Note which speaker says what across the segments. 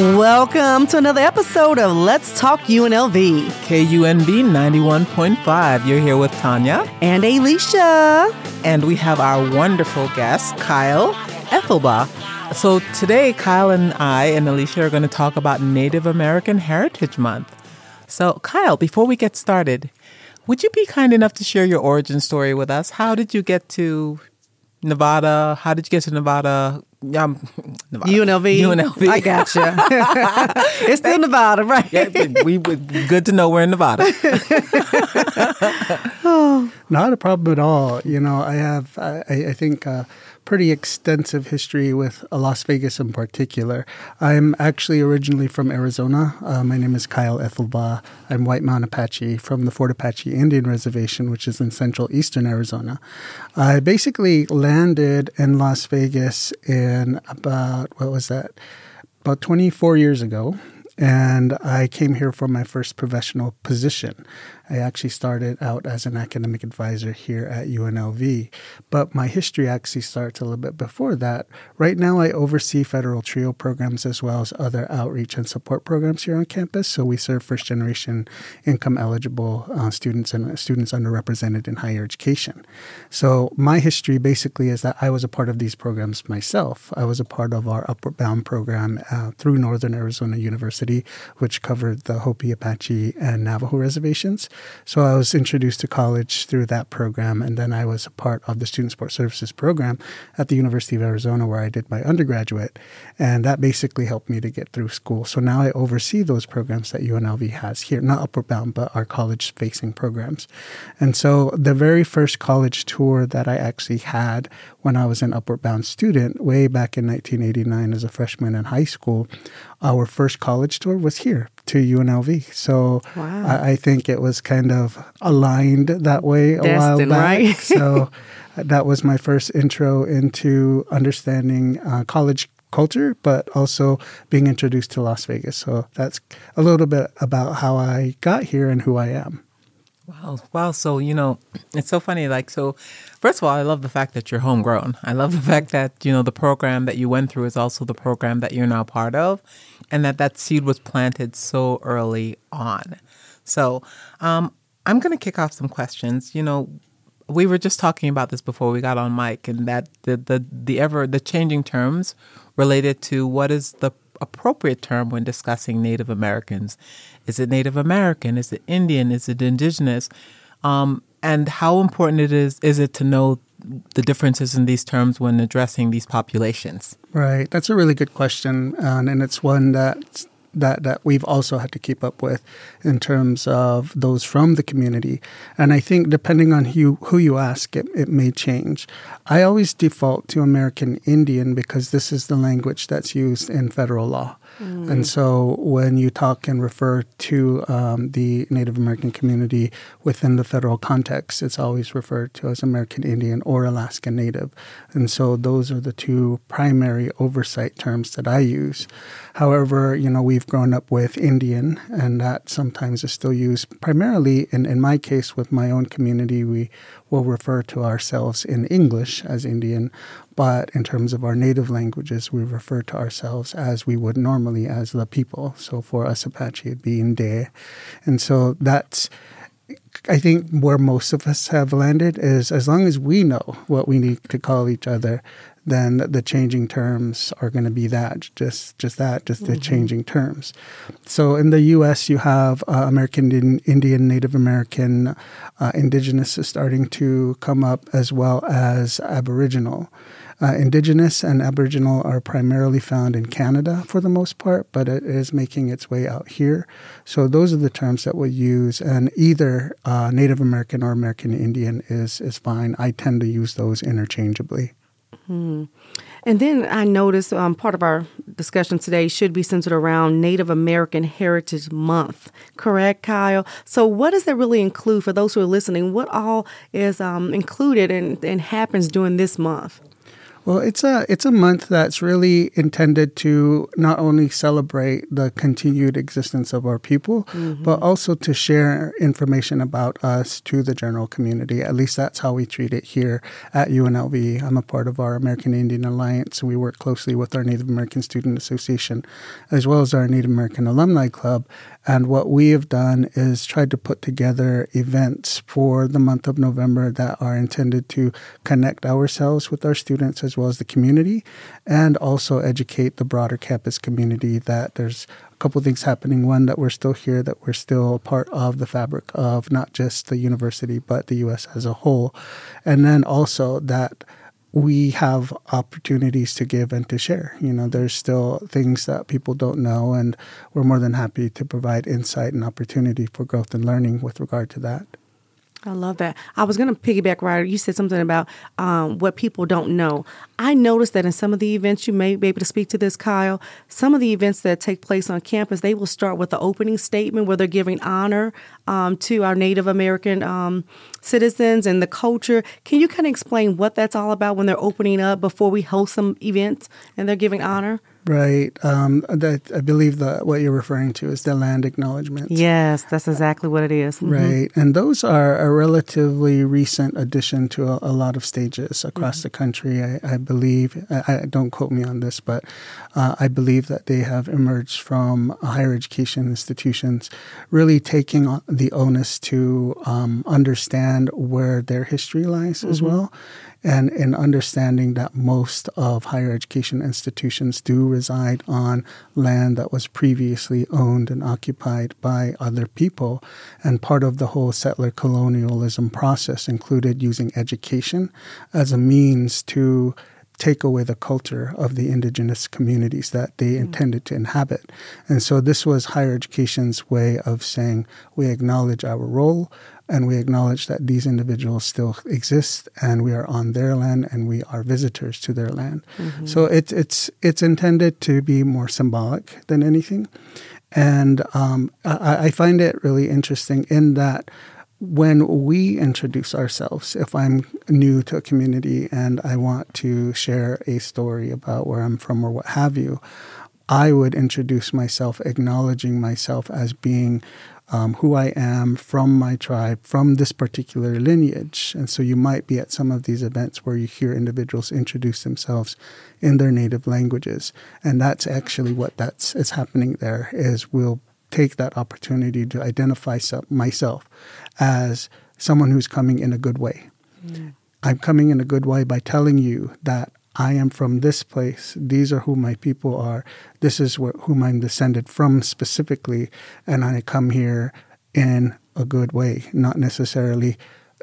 Speaker 1: Welcome to another episode of Let's Talk UNLV.
Speaker 2: KUNV 91.5. You're here with Tanya.
Speaker 1: And Alicia.
Speaker 2: And we have our wonderful guest, Kyle Ethelbah. So today, Kyle and I and Alicia are going to talk about Native American Heritage Month. So, Kyle, before we get started, would you be kind enough to share your origin story with us? How did you get to Nevada? How did you get to Nevada?
Speaker 1: Um, Nevada. UNLV.
Speaker 2: UNLV.
Speaker 1: I gotcha. it's still Nevada, right?
Speaker 2: Yeah, we good to know we're in Nevada.
Speaker 3: Not a problem at all. You know, I have. I, I think. Uh, pretty extensive history with Las Vegas in particular. I'm actually originally from Arizona. Uh, my name is Kyle Ethelbah. I'm White Mountain Apache from the Fort Apache Indian Reservation, which is in central eastern Arizona. I basically landed in Las Vegas in about, what was that? About 24 years ago and I came here for my first professional position. I actually started out as an academic advisor here at UNLV, but my history actually starts a little bit before that. Right now, I oversee federal TRIO programs as well as other outreach and support programs here on campus. So we serve first generation income eligible uh, students and students underrepresented in higher education. So my history basically is that I was a part of these programs myself. I was a part of our Upward Bound program uh, through Northern Arizona University, which covered the Hopi, Apache, and Navajo reservations. So I was introduced to college through that program, and then I was a part of the Student Support Services program at the University of Arizona, where I did my undergraduate, and that basically helped me to get through school. So now I oversee those programs that UNLV has here, not Upward Bound, but our college-facing programs. And so the very first college tour that I actually had when I was an Upward Bound student, way back in 1989 as a freshman in high school, our first college tour was here to UNLV. So wow. I, I, think it was kind of aligned that way a
Speaker 1: Destined,
Speaker 3: while back.
Speaker 1: Right?
Speaker 3: so that was my first intro into understanding uh, college culture, but also being introduced to Las Vegas. So that's a little bit about how I got here and who I am.
Speaker 2: Wow. Wow. So, you know, it's so funny. Like, so first of all, I love the fact that you're homegrown. I love the fact that, you know, the program that you went through is also the program that you're now part of and that that seed was planted so early on. So, um, I'm going to kick off some questions. You know, we were just talking about this before we got on mic and that the, the, the ever, the changing terms related to what is the appropriate term when discussing Native Americans. Is it Native American? Is it Indian? Is it indigenous? Um, and how important it is is it to know the differences in these terms when addressing these populations?
Speaker 3: Right, that's a really good question, and and it's one that that that we've also had to keep up with in terms of those from the community. And I think depending on who who you ask, it, it may change. I always default to American Indian because this is the language that's used in federal law. Mm. And so when you talk and refer to um, the Native American community within the federal context, it's always referred to as American Indian or Alaska Native. And so those are the two primary oversight terms that I use. However, you know, we've grown up with Indian, and that sometimes is still used primarily, in, in my case, with my own community, we will refer to ourselves in English as Indian, but in terms of our native languages, we refer to ourselves as we would normally as the people. So for us Apache, it'd be Inde. And so that's, I think, where most of us have landed is as long as we know what we need to call each other, then the changing terms are going to be that, just just that, just the mm-hmm. changing terms. So in the U.S., you have uh, American Indian, Native American, uh, Indigenous is starting to come up, as well as Aboriginal. Uh, indigenous and Aboriginal are primarily found in Canada for the most part, but it is making its way out here. So those are the terms that we use, and either uh, Native American or American Indian is is fine. I tend to use those interchangeably.
Speaker 1: And then I noticed um, part of our discussion today should be centered around Native American Heritage Month, correct, Kyle? So, what does that really include for those who are listening? What all is um, included and, and happens during this month?
Speaker 3: Well, it's a it's a month that's really intended to not only celebrate the continued existence of our people, mm-hmm. but also to share information about us to the general community. At least that's how we treat it here at UNLV. I'm a part of our American Indian Alliance. We work closely with our Native American Student Association, as well as our Native American Alumni Club. And what we have done is tried to put together events for the month of November that are intended to connect ourselves with our students as well as the community and also educate the broader campus community that there's a couple things happening. One, that we're still here, that we're still part of the fabric of not just the university, but the U.S. as a whole. And then also that we have opportunities to give and to share. You know, there's still things that people don't know, and we're more than happy to provide insight and opportunity for growth and learning with regard to that.
Speaker 1: I love that. I was going to piggyback, Ryder. You said something about um, what people don't know. I noticed that in some of the events, you may be able to speak to this, Kyle. Some of the events that take place on campus, they will start with the opening statement where they're giving honor um, to our Native American um, citizens and the culture. Can you kind of explain what that's all about when they're opening up before we host some events and they're giving honor?
Speaker 3: Right. Um, that I believe that what you're referring to is the land acknowledgments.
Speaker 1: Yes, that's exactly what it is. Mhm.
Speaker 3: Right. And those are a relatively recent addition to a, a lot of stages across the country. I, I believe, I, I don't quote me on this, but uh, I believe that they have emerged from higher education institutions, really taking the onus to um, understand where their history lies as well. And in understanding that most of higher education institutions do reside on land that was previously owned and occupied by other people. And part of the whole settler colonialism process included using education as a means to take away the culture of the indigenous communities that they mm. intended to inhabit. And so this was higher education's way of saying we acknowledge our role and we acknowledge that these individuals still exist and we are on their land and we are visitors to their land. So it's it's it's intended to be more symbolic than anything. And um, I, I find it really interesting in that when we introduce ourselves, if I'm new to a community and I want to share a story about where I'm from or what have you, I would introduce myself, acknowledging myself as being um, who I am from my tribe, from this particular lineage. And so you might be at some of these events where you hear individuals introduce themselves in their native languages. And that's actually what that's is happening there is we'll take that opportunity to identify some, myself as someone who's coming in a good way. I'm coming in a good way by telling you that I am from this place. These are who my people are. This is wh- whom I'm descended from specifically, and I come here in a good way, not necessarily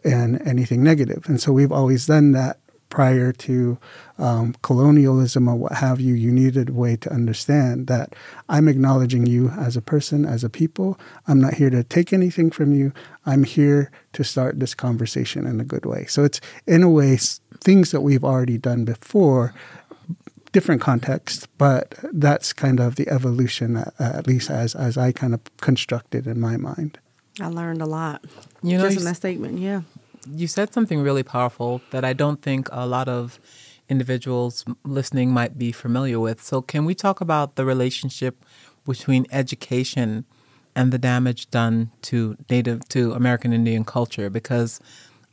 Speaker 3: in anything negative. And so we've always done that prior to um, colonialism or what have you. You needed a way to understand that I'm acknowledging you as a person, as a people. I'm not here to take anything from you. I'm here to start this conversation in a good way. So it's in a way things that we've already done before different context, but that's kind of the evolution, uh, at least as as I kind of constructed in my mind.
Speaker 1: I learned a lot.
Speaker 2: You know,
Speaker 1: just
Speaker 2: you
Speaker 1: in that statement, yeah.
Speaker 2: you said something really powerful that I don't think a lot of individuals listening might be familiar with. So, can we talk about the relationship between education and the damage done to Native to American Indian culture? Because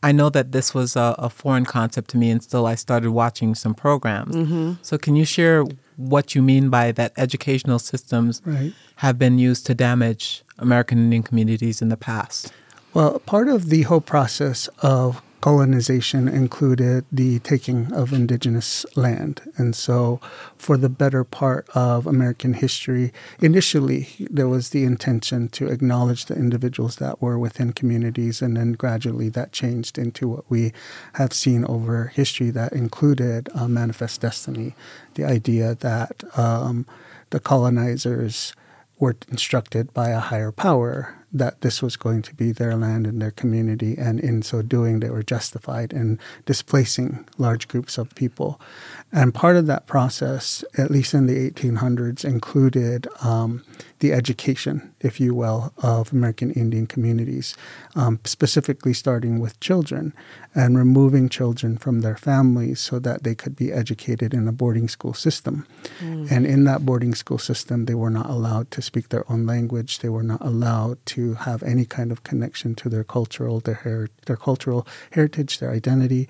Speaker 2: I know that this was a, a foreign concept to me until I started watching some programs. Mm-hmm. So, can you share what you mean by that educational systems
Speaker 3: Right.
Speaker 2: have been used to damage American Indian communities in the past?
Speaker 3: Well, part of the whole process of colonization included the taking of indigenous land. And so, for the better part of American history, initially there was the intention to acknowledge the individuals that were within communities, and then gradually that changed into what we have seen over history that included uh, manifest destiny, the idea that um, the colonizers were instructed by a higher power that this was going to be their land and their community, and in so doing, they were justified in displacing large groups of people. And part of that process, at least in the 1800s, included um, the education, if you will, of American Indian communities, um, specifically starting with children and removing children from their families so that they could be educated in a boarding school system. Mm. And in that boarding school system, they were not allowed to speak their own language. They were not allowed to have any kind of connection to their cultural, their, her- their cultural heritage, their identity.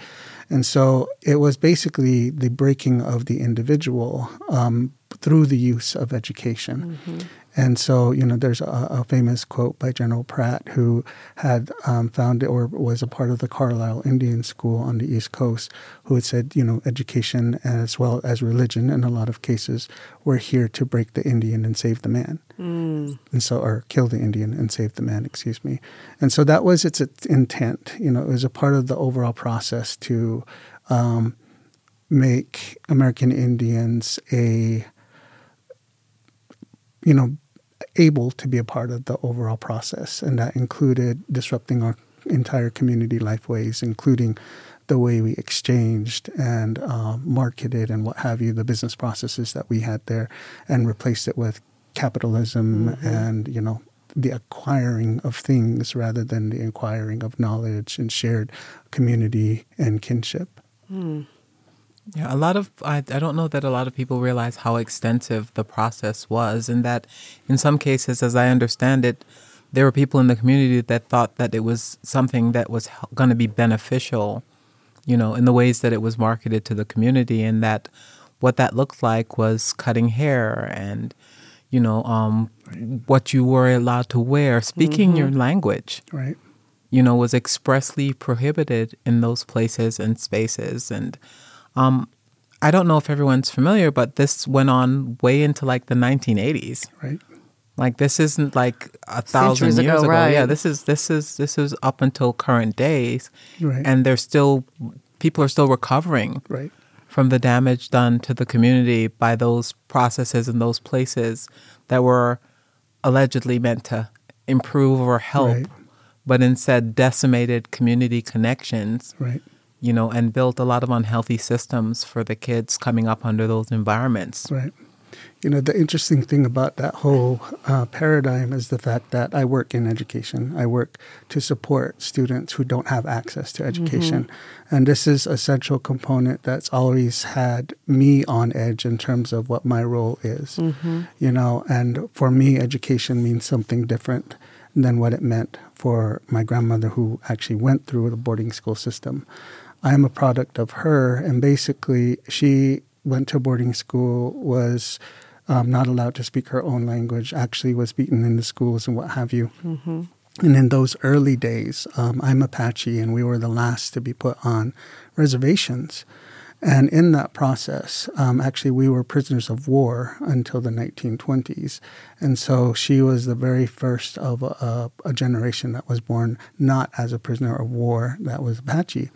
Speaker 3: And so it was basically the breaking of the individual um, through the use of education. Mm-hmm. And so, you know, there's a, a, famous quote by General Pratt, who had um, founded or was a part of the Carlisle Indian School on the East Coast, who had said, you know, education as well as religion, in a lot of cases, were here to break the Indian and save the man. Mm. And so, or kill the Indian and save the man, excuse me. And so that was its, its intent. You know, it was a part of the overall process to um, make American Indians a you know, able to be a part of the overall process. And that included disrupting our entire community lifeways, including the way we exchanged and uh, marketed and what have you, the business processes that we had there, and replaced it with capitalism mm-hmm. and, you know, the acquiring of things rather than the acquiring of knowledge and shared community and kinship. Mm.
Speaker 2: Yeah, a lot of I, I don't know that a lot of people realize how extensive the process was, and that in some cases, as I understand it, there were people in the community that thought that it was something that was going to be beneficial, you know, in the ways that it was marketed to the community, and that what that looked like was cutting hair and, you know, um, what you were allowed to wear, speaking mm-hmm. your language,
Speaker 3: right,
Speaker 2: you know, was expressly prohibited in those places and spaces, and um, I don't know if everyone's familiar, but this went on way into like the 1980s.
Speaker 3: Right.
Speaker 2: Like this isn't like a thousand Centuries years ago, ago. Right. Yeah, this is this is this is up until current days,
Speaker 3: right.
Speaker 2: and there's still people are still recovering
Speaker 3: right.
Speaker 2: from the damage done to the community by those processes and those places that were allegedly meant to improve or help, right. but instead decimated community connections.
Speaker 3: Right
Speaker 2: you know, and built a lot of unhealthy systems for the kids coming up under those environments.
Speaker 3: Right. You know, the interesting thing about that whole uh, paradigm is the fact that I work in education. I work to support students who don't have access to education. Mm-hmm. And this is a central component that's always had me on edge in terms of what my role is. Mm-hmm. You know, and for me, education means something different than what it meant for my grandmother who actually went through the boarding school system. I am a product of her. And basically, she went to boarding school, was um, not allowed to speak her own language, actually was beaten in the schools and what have you. Mm-hmm. And in those early days, um, I'm Apache, and we were the last to be put on reservations. And in that process, um, actually, we were prisoners of war until the 1920s. And so she was the very first of a, a, a generation that was born not as a prisoner of war, that was Apache.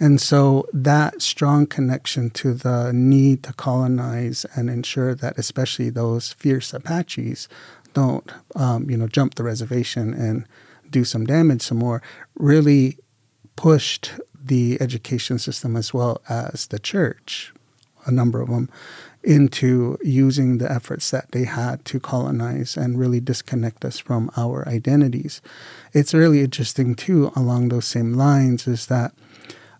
Speaker 3: And so that strong connection to the need to colonize and ensure that especially those fierce Apaches don't, um, you know, jump the reservation and do some damage some more really pushed the education system as well as the church, a number of them, into using the efforts that they had to colonize and really disconnect us from our identities. It's really interesting, too, along those same lines, is that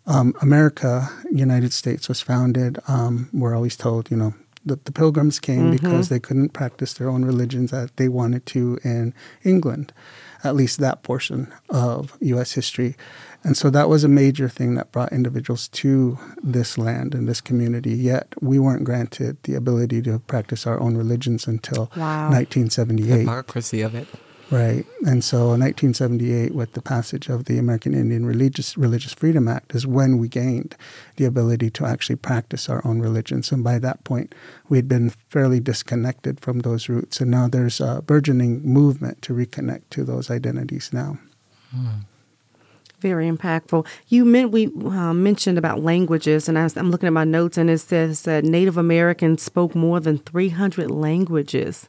Speaker 3: um, America, United States, was founded. Um, we're always told, you know, the, the pilgrims came mm-hmm. because they couldn't practice their own religions that they wanted to in England, at least that portion of U.S. history. And so that was a major thing that brought individuals to this land and this community. Yet we weren't granted the ability to practice our own religions until wow. 1978.
Speaker 2: Hypocrisy of it.
Speaker 3: Right. And so in 1978, with the passage of the American Indian Religious, Religious Freedom Act, is when we gained the ability to actually practice our own religions. And by that point, we had been fairly disconnected from those roots. And now there's a burgeoning movement to reconnect to those identities now. Hmm.
Speaker 1: Very impactful. You meant we uh, mentioned about languages, and I am looking at my notes, and it says that Native Americans spoke more than 300 languages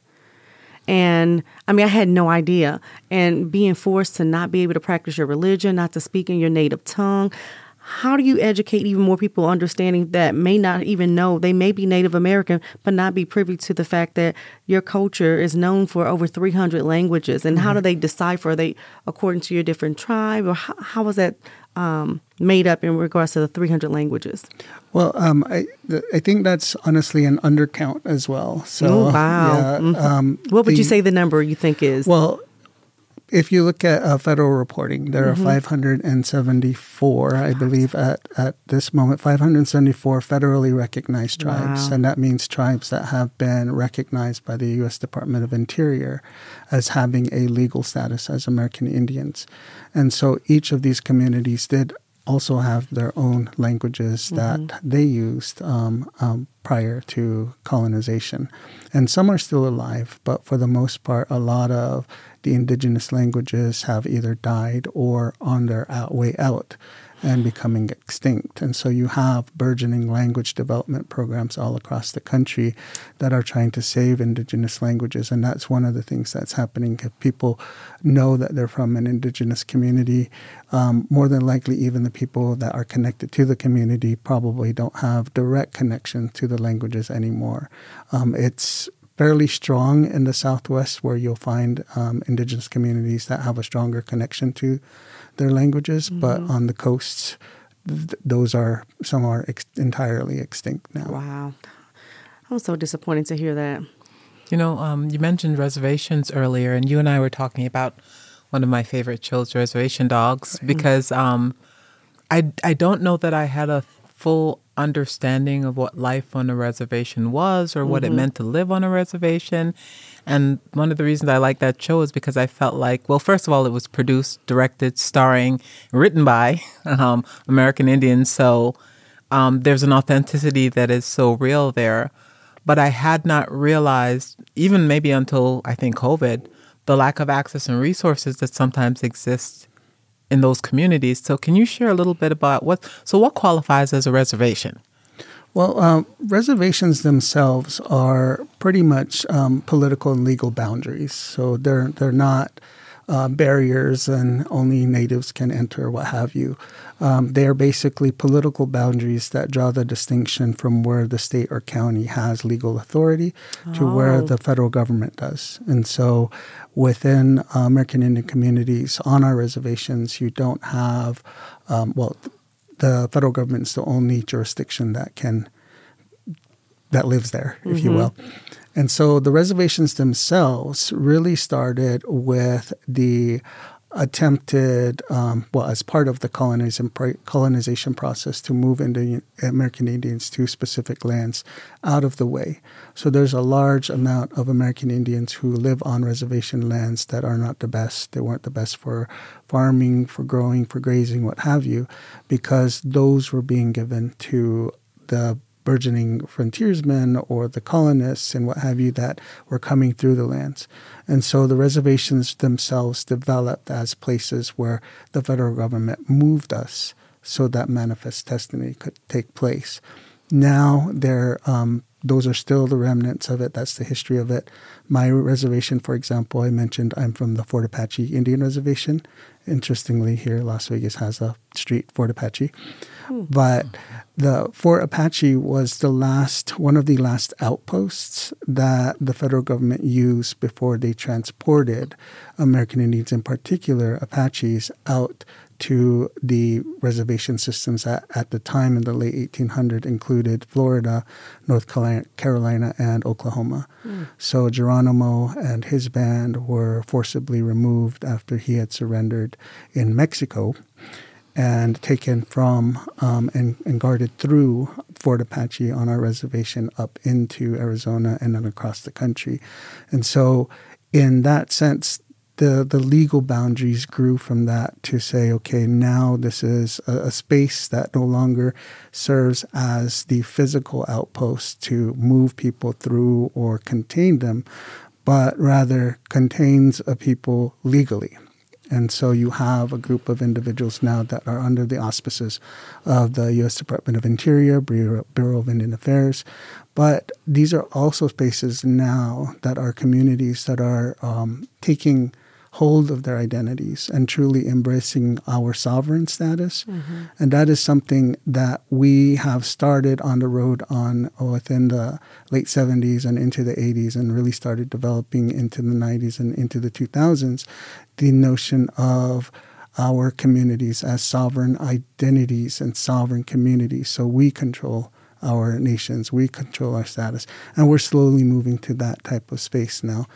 Speaker 1: And I mean, I had no idea. And being forced to not be able to practice your religion, not to speak in your native tongue. How do you educate even more people understanding that may not even know they may be Native American, but not be privy to the fact that your culture is known for over 300 languages? And how do they decipher? Are they according to your different tribe, or how, how was that um, made up in regards to the 300 languages?
Speaker 3: Well, um, I th- I think that's honestly an undercount as well. So
Speaker 1: Oh, wow.
Speaker 3: yeah,
Speaker 1: Mhm.
Speaker 3: um,
Speaker 1: What would you say the number you think is?
Speaker 3: Well, if you look at uh, federal reporting, there
Speaker 1: Mm-hmm.
Speaker 3: are 574, I believe, at, at this moment, 574 federally recognized tribes.
Speaker 1: Wow.
Speaker 3: And that means tribes that have been recognized by the U.S. Department of Interior as having a legal status as American Indians. And so each of these communities did also have their own languages that they used um, um, prior to colonization. And some are still alive, but for the most part, a lot of the indigenous languages have either died or on their way out and becoming extinct. And so you have burgeoning language development programs all across the country that are trying to save indigenous languages. And that's one of the things that's happening. If people know that they're from an indigenous community, um, more than likely, even the people that are connected to the community probably don't have direct connection to the languages anymore. Um, it's fairly strong in the Southwest, where you'll find um, indigenous communities that have a stronger connection to their languages. But on the coasts, th- those are some are ex- entirely extinct now.
Speaker 1: wow. I'm so disappointed to hear that.
Speaker 2: You know, um, you mentioned reservations earlier, and you and I were talking about one of my favorite shows, Reservation Dogs, because um, I I don't know that I had a full understanding of what life on a reservation was or what it meant to live on a reservation. And one of the reasons I like that show is because I felt like, well, first of all, it was produced, directed, starring, written by um, American Indians, so um, there's an authenticity that is so real there. But I had not realized, even maybe until I think COVID, the lack of access and resources that sometimes exist in those communities. So, can you share a little bit about what? So, what qualifies as a reservation?
Speaker 3: Well, um, reservations themselves are pretty much um, political and legal boundaries. So they're they're not uh, barriers and only natives can enter, what have you. Um, they are basically political boundaries that draw the distinction from where the state or county has legal authority to where the federal government does. And so, within uh, American Indian communities on our reservations, you don't have um, well the federal government is the only jurisdiction that can that lives there, if you will. And so the reservations themselves really started with the attempted, um, well, as part of the colonization, colonization process to move Indian, American Indians to specific lands out of the way. So there's a large amount of American Indians who live on reservation lands that are not the best. They weren't the best for farming, for growing, for grazing, what have you, because those were being given to the burgeoning frontiersmen or the colonists and what have you that were coming through the lands. And so the reservations themselves developed as places where the federal government moved us so that manifest destiny could take place. Now they're um, those are still the remnants of it. That's the history of it. My reservation, for example, I mentioned I'm from the Fort Apache Indian Reservation. Interestingly, here Las Vegas has a street, Fort Apache. But the Fort Apache was the last, one of the last outposts that the federal government used before they transported American Indians, in particular Apaches, out to the reservation systems that at the time in the late 1800s included Florida, North Carolina, and Oklahoma. Hmm. So Geronimo and his band were forcibly removed after he had surrendered in Mexico and taken from um, and, and guarded through Fort Apache on our reservation up into Arizona and then across the country. And so, in that sense, the, the legal boundaries grew from that to say, okay, now this is a, a space that no longer serves as the physical outpost to move people through or contain them, but rather contains a people legally. And so you have a group of individuals now that are under the auspices of the U.S. Department of Interior, Bureau, of Indian Affairs. But these are also spaces now that are communities that are um, taking hold of their identities and truly embracing our sovereign status. Mm-hmm. And that is something that we have started on the road on within the late 70s and into the 80s and really started developing into the 90s and into the 2000s the notion of our communities as sovereign identities and sovereign communities. So we control our nations, we control our status. And we're slowly moving to that type of space now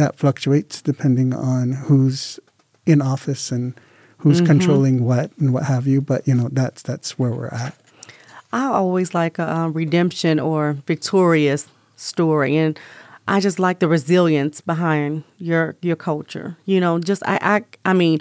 Speaker 3: that fluctuates depending on who's in office and who's mm-hmm. controlling what and what have you. But you know, that's that's where we're at.
Speaker 1: I always like a, redemption or victorious story, and I just like the resilience behind your your culture. You know, just I I, I mean.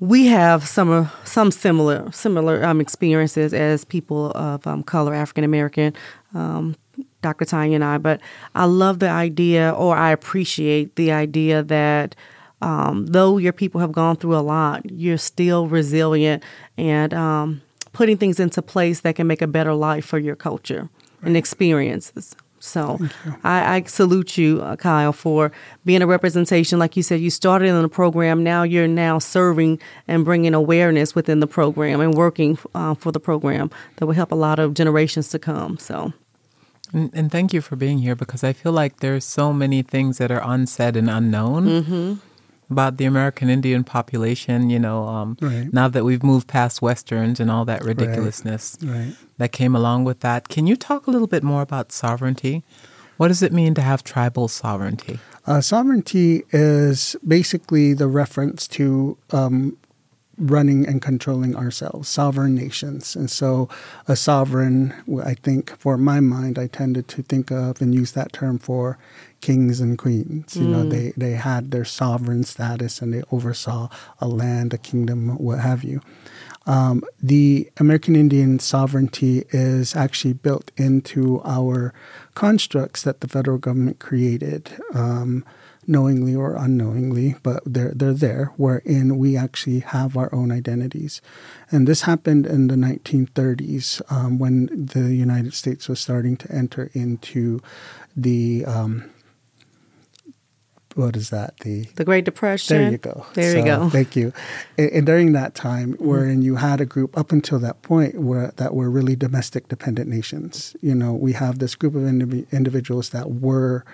Speaker 1: We have some some similar similar um, experiences as people of um, color, African American, um, Dr. Tanya and I, but I love the idea, or I appreciate the idea that um, though your people have gone through a lot, you're still resilient and um, putting things into place that can make a better life for your culture right. and experiences. So I, I, salute you, uh, Kyle, for being a representation. Like you said, you started in the program. Now you're now serving and bringing awareness within the program and working uh, for the program that will help a lot of generations to come. So
Speaker 2: and, and, thank you for being here because I feel like there's so many things that are unsaid and unknown mm-hmm. about the American Indian population. You know, um, right. now that we've moved past westerns and all that ridiculousness right. Right. that came along with that, can you talk a little bit more about sovereignty? What does it mean to have tribal sovereignty?
Speaker 3: Uh, sovereignty is basically the reference to um, running and controlling ourselves, sovereign nations. And so, a sovereign, I think, for my mind, I tended to think of and use that term for kings and queens. You know, mm. they, they had their sovereign status and they oversaw a land, a kingdom, what have you. Um, the American Indian sovereignty is actually built into our constructs that the federal government created. Um, knowingly or unknowingly, but they're they're there, wherein we actually have our own identities. And this happened in the 1930s um, when the United States was starting to enter into the um, what is that the
Speaker 1: the Great Depression.
Speaker 3: There you go.
Speaker 1: There so, you go.
Speaker 3: Thank you. And, and during that time, mm-hmm. wherein you had a group up until that point where that were really domestic dependent nations. You know, we have this group of indiv- individuals that were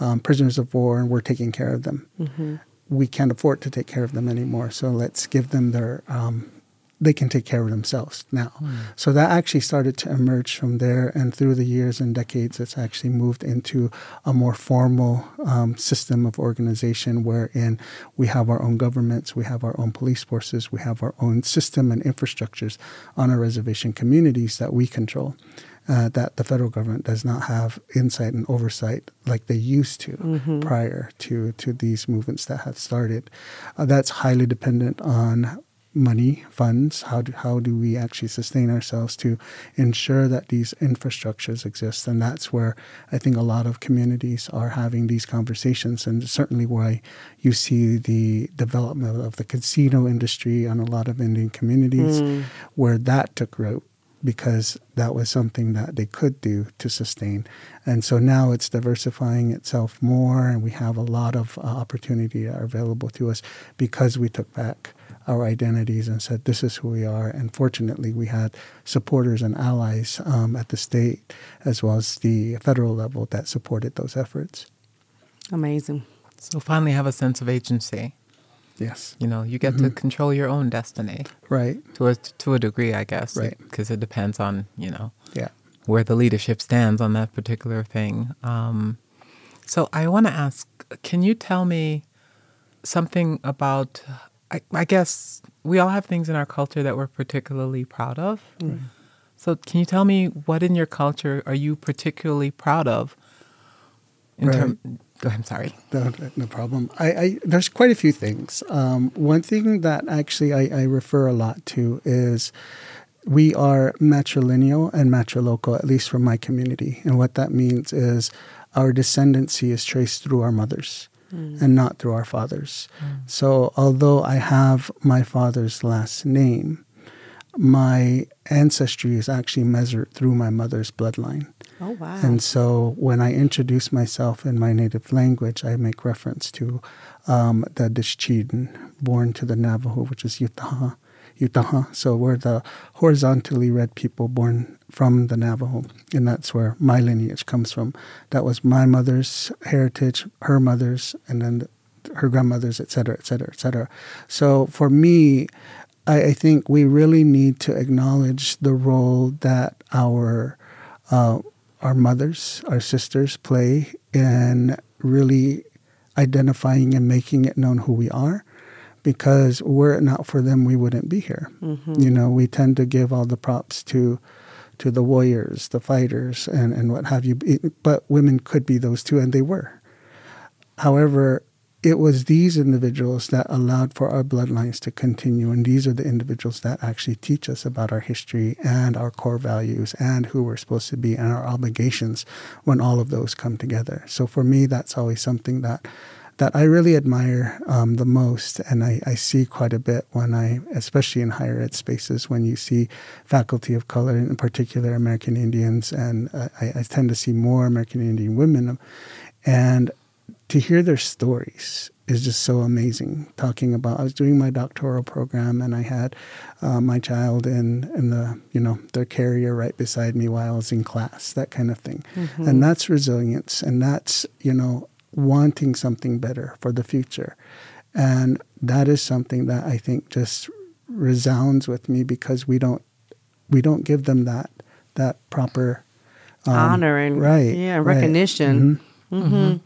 Speaker 3: um, prisoners of war and we're taking care of them. Mm-hmm. We can't afford to take care of them anymore, so let's give them their um, they can take care of themselves now. Mm. So that actually started to emerge from there, and through the years and decades, it's actually moved into a more formal um, system of organization wherein we have our own governments, we have our own police forces, we have our own system and infrastructures on our reservation communities that we control. Uh, that the federal government does not have insight and oversight like they used to mm-hmm. prior to, to these movements that have started. Uh, that's highly dependent on money, funds? How do, how do we actually sustain ourselves to ensure that these infrastructures exist? And that's where I think a lot of communities are having these conversations, and certainly why you see the development of the casino industry on a lot of Indian communities, mm. where that took root because that was something that they could do to sustain. And so now it's diversifying itself more, and we have a lot of uh, opportunity available to us because we took back our identities and said, this is who we are. And fortunately, we had supporters and allies um, at the state as well as the federal level that supported those efforts.
Speaker 1: Amazing.
Speaker 2: So finally have a sense of agency.
Speaker 3: Yes.
Speaker 2: You know, you get mm-hmm. to control your own destiny.
Speaker 3: Right.
Speaker 2: To a, to a degree, I guess.
Speaker 3: Right.
Speaker 2: Because it depends on, you know,
Speaker 3: yeah.
Speaker 2: where the leadership stands on that particular thing. Um, so I want to ask can you tell me something about I, I, guess we all have things in our culture that we're particularly proud of. Mm. So, can you tell me what in your culture are you particularly proud of? In
Speaker 3: right.
Speaker 2: term, go ahead. I'm sorry.
Speaker 3: No, no problem. I, I, there's quite a few things. Um, one thing that actually I, I refer a lot to is we are matrilineal and matrilocal, at least from my community. And what that means is our descendancy is traced through our mothers. And not through our fathers. So, although I have my father's last name, my ancestry is actually measured through my mother's bloodline.
Speaker 1: Oh wow.
Speaker 3: And so when I introduce myself in my native language, I make reference to um, the Dishchidin, born to the Navajo, which is Utaha. Utaha. So we're the horizontally red people born from the Navajo. And that's where my lineage comes from. That was my mother's heritage, her mother's, and then her grandmother's, et cetera, et cetera, et cetera. So for me, I, I think we really need to acknowledge the role that our uh, our mothers, our sisters play in really identifying and making it known who we are. Because were it not for them, we wouldn't be here. Mm-hmm. You know, we tend to give all the props to to the warriors, the fighters, and, and what have you. But women could be those too, and they were. However, it was these individuals that allowed for our bloodlines to continue, and these are the individuals that actually teach us about our history and our core values and who we're supposed to be and our obligations when all of those come together. So for me, that's always something that that I really admire um, the most, and I, I see quite a bit when I, especially in higher ed spaces, when you see faculty of color, in particular American Indians, and uh, I, I tend to see more American Indian women, and to hear their stories is just so amazing. Talking about, I was doing my doctoral program, and I had uh, my child in in the you know their carrier right beside me while I was in class, that kind of thing, and that's resilience, and that's you know wanting something better for the future, and that is something that I think just resounds with me because we don't we don't give them that that proper um,
Speaker 1: honor and
Speaker 3: right,
Speaker 1: yeah
Speaker 3: right.
Speaker 1: recognition. hmm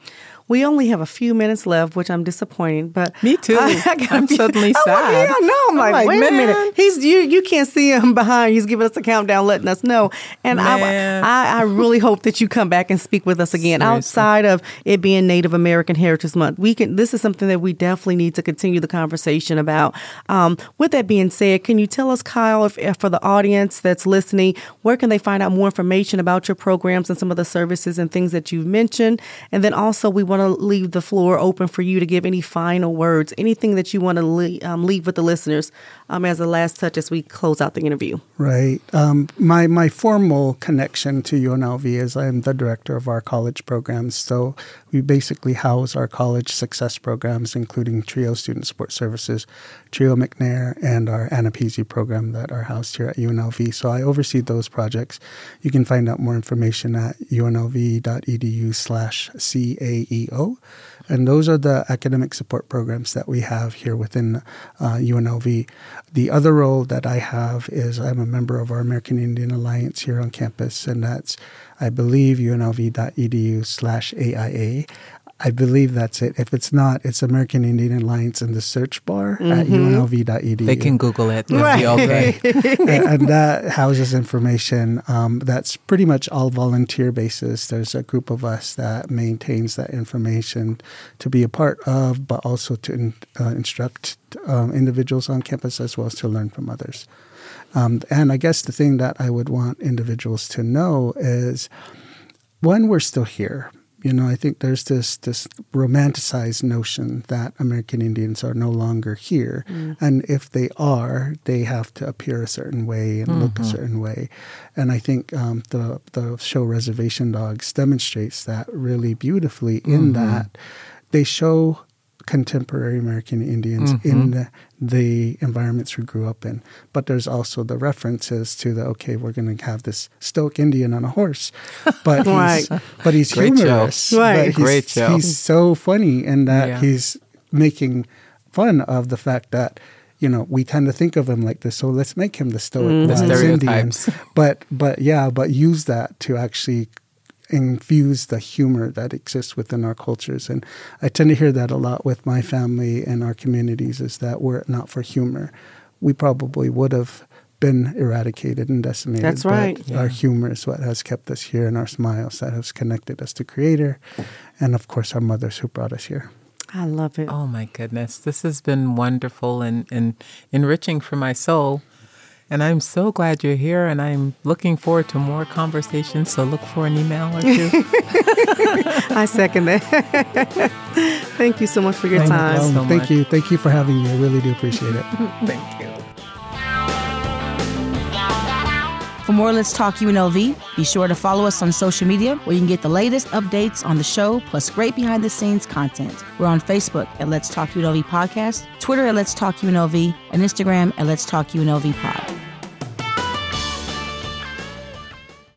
Speaker 1: We only have a few minutes left, which I'm disappointed. But
Speaker 2: Me too.
Speaker 1: I, I got a
Speaker 2: I'm suddenly
Speaker 1: I'm like,
Speaker 2: sad.
Speaker 1: yeah, I know. I'm,
Speaker 2: I'm
Speaker 1: like,
Speaker 2: like,
Speaker 1: wait a minute. He's you. You can't see him behind. He's giving us a countdown, letting us know. And I, I, I really hope that you come back and speak with us again.
Speaker 2: Seriously.
Speaker 1: Outside of it being Native American Heritage Month, we can. This is something that we definitely need to continue the conversation about. Um, with that being said, can you tell us, Kyle, if, if for the audience that's listening, where can they find out more information about your programs and some of the services and things that you've mentioned? And then also, we want to leave the floor open for you to give any final words, anything that you want to leave, um, leave with the listeners um, as a last touch as we close out the interview.
Speaker 3: Right. Um, my my formal connection to UNLV is I am the director of our college programs. So we basically house our college success programs, including TRIO Student Support Services, TRIO McNair, and our AANAPISI program that are housed here at UNLV. So I oversee those projects. You can find out more information at unlv.edu slash CAEO. And those are the academic support programs that we have here within uh, UNLV. The other role that I have is I'm a member of our American Indian Alliance here on campus, and that's, I believe, unlv.edu slash AIA. I believe that's it. If it's not, it's American Indian Alliance in the search bar at unlv.edu
Speaker 2: They can Google it. It'll
Speaker 1: Right.
Speaker 2: be okay.
Speaker 3: and, and that houses information um, that's pretty much all volunteer basis. There's a group of us that maintains that information to be a part of, but also to in, uh, instruct um, individuals on campus as well as to learn from others. Um, and I guess the thing that I would want individuals to know is when we're still here, you know, I think there's this this romanticized notion that American Indians are no longer here, mm. and if they are, they have to appear a certain way and look a mm-hmm. certain way. And I think um, the the show Reservation Dogs demonstrates that really beautifully in mm-hmm. that they show contemporary American Indians mm-hmm. in the, the environments we grew up in. But there's also the references to the okay, we're going to have this stoic Indian on a horse, but he's, but he's
Speaker 2: Great show.
Speaker 3: humorous.
Speaker 1: Right.
Speaker 3: But he's,
Speaker 2: Great show.
Speaker 3: He's so funny in that
Speaker 2: Yeah.
Speaker 3: he's making fun of the fact that. You know, we tend to think of him like this, so let's make him the stoic, mm-hmm.
Speaker 2: The
Speaker 3: wise Indian. But, but yeah, but use that to actually infuse the humor that exists within our cultures. And I tend to hear that a lot with my family and our communities is that were it not for humor, we probably would have been eradicated and decimated.
Speaker 1: That's
Speaker 3: But
Speaker 1: right.
Speaker 3: Our humor is what has kept us here and our smiles that has connected us to Creator and, of course, our mothers who brought us here.
Speaker 1: I love it.
Speaker 2: Oh my goodness. This has been wonderful and, and enriching for my soul. And I'm so glad you're here and I'm looking forward to more conversations. So look for an email or two.
Speaker 1: I second that. Thank you so much for your
Speaker 2: Thank you
Speaker 1: time.
Speaker 2: so
Speaker 3: Um, thank
Speaker 2: much.
Speaker 3: you. Thank you for having me. I really do appreciate it.
Speaker 2: Thank you.
Speaker 4: For more Let's Talk UNLV, be sure to follow us on social media where you can get the latest updates on the show plus great behind the scenes content. We're on Facebook at Let's Talk UNLV Podcast, Twitter at Let's Talk UNLV, and Instagram at Let's Talk UNLV Pod.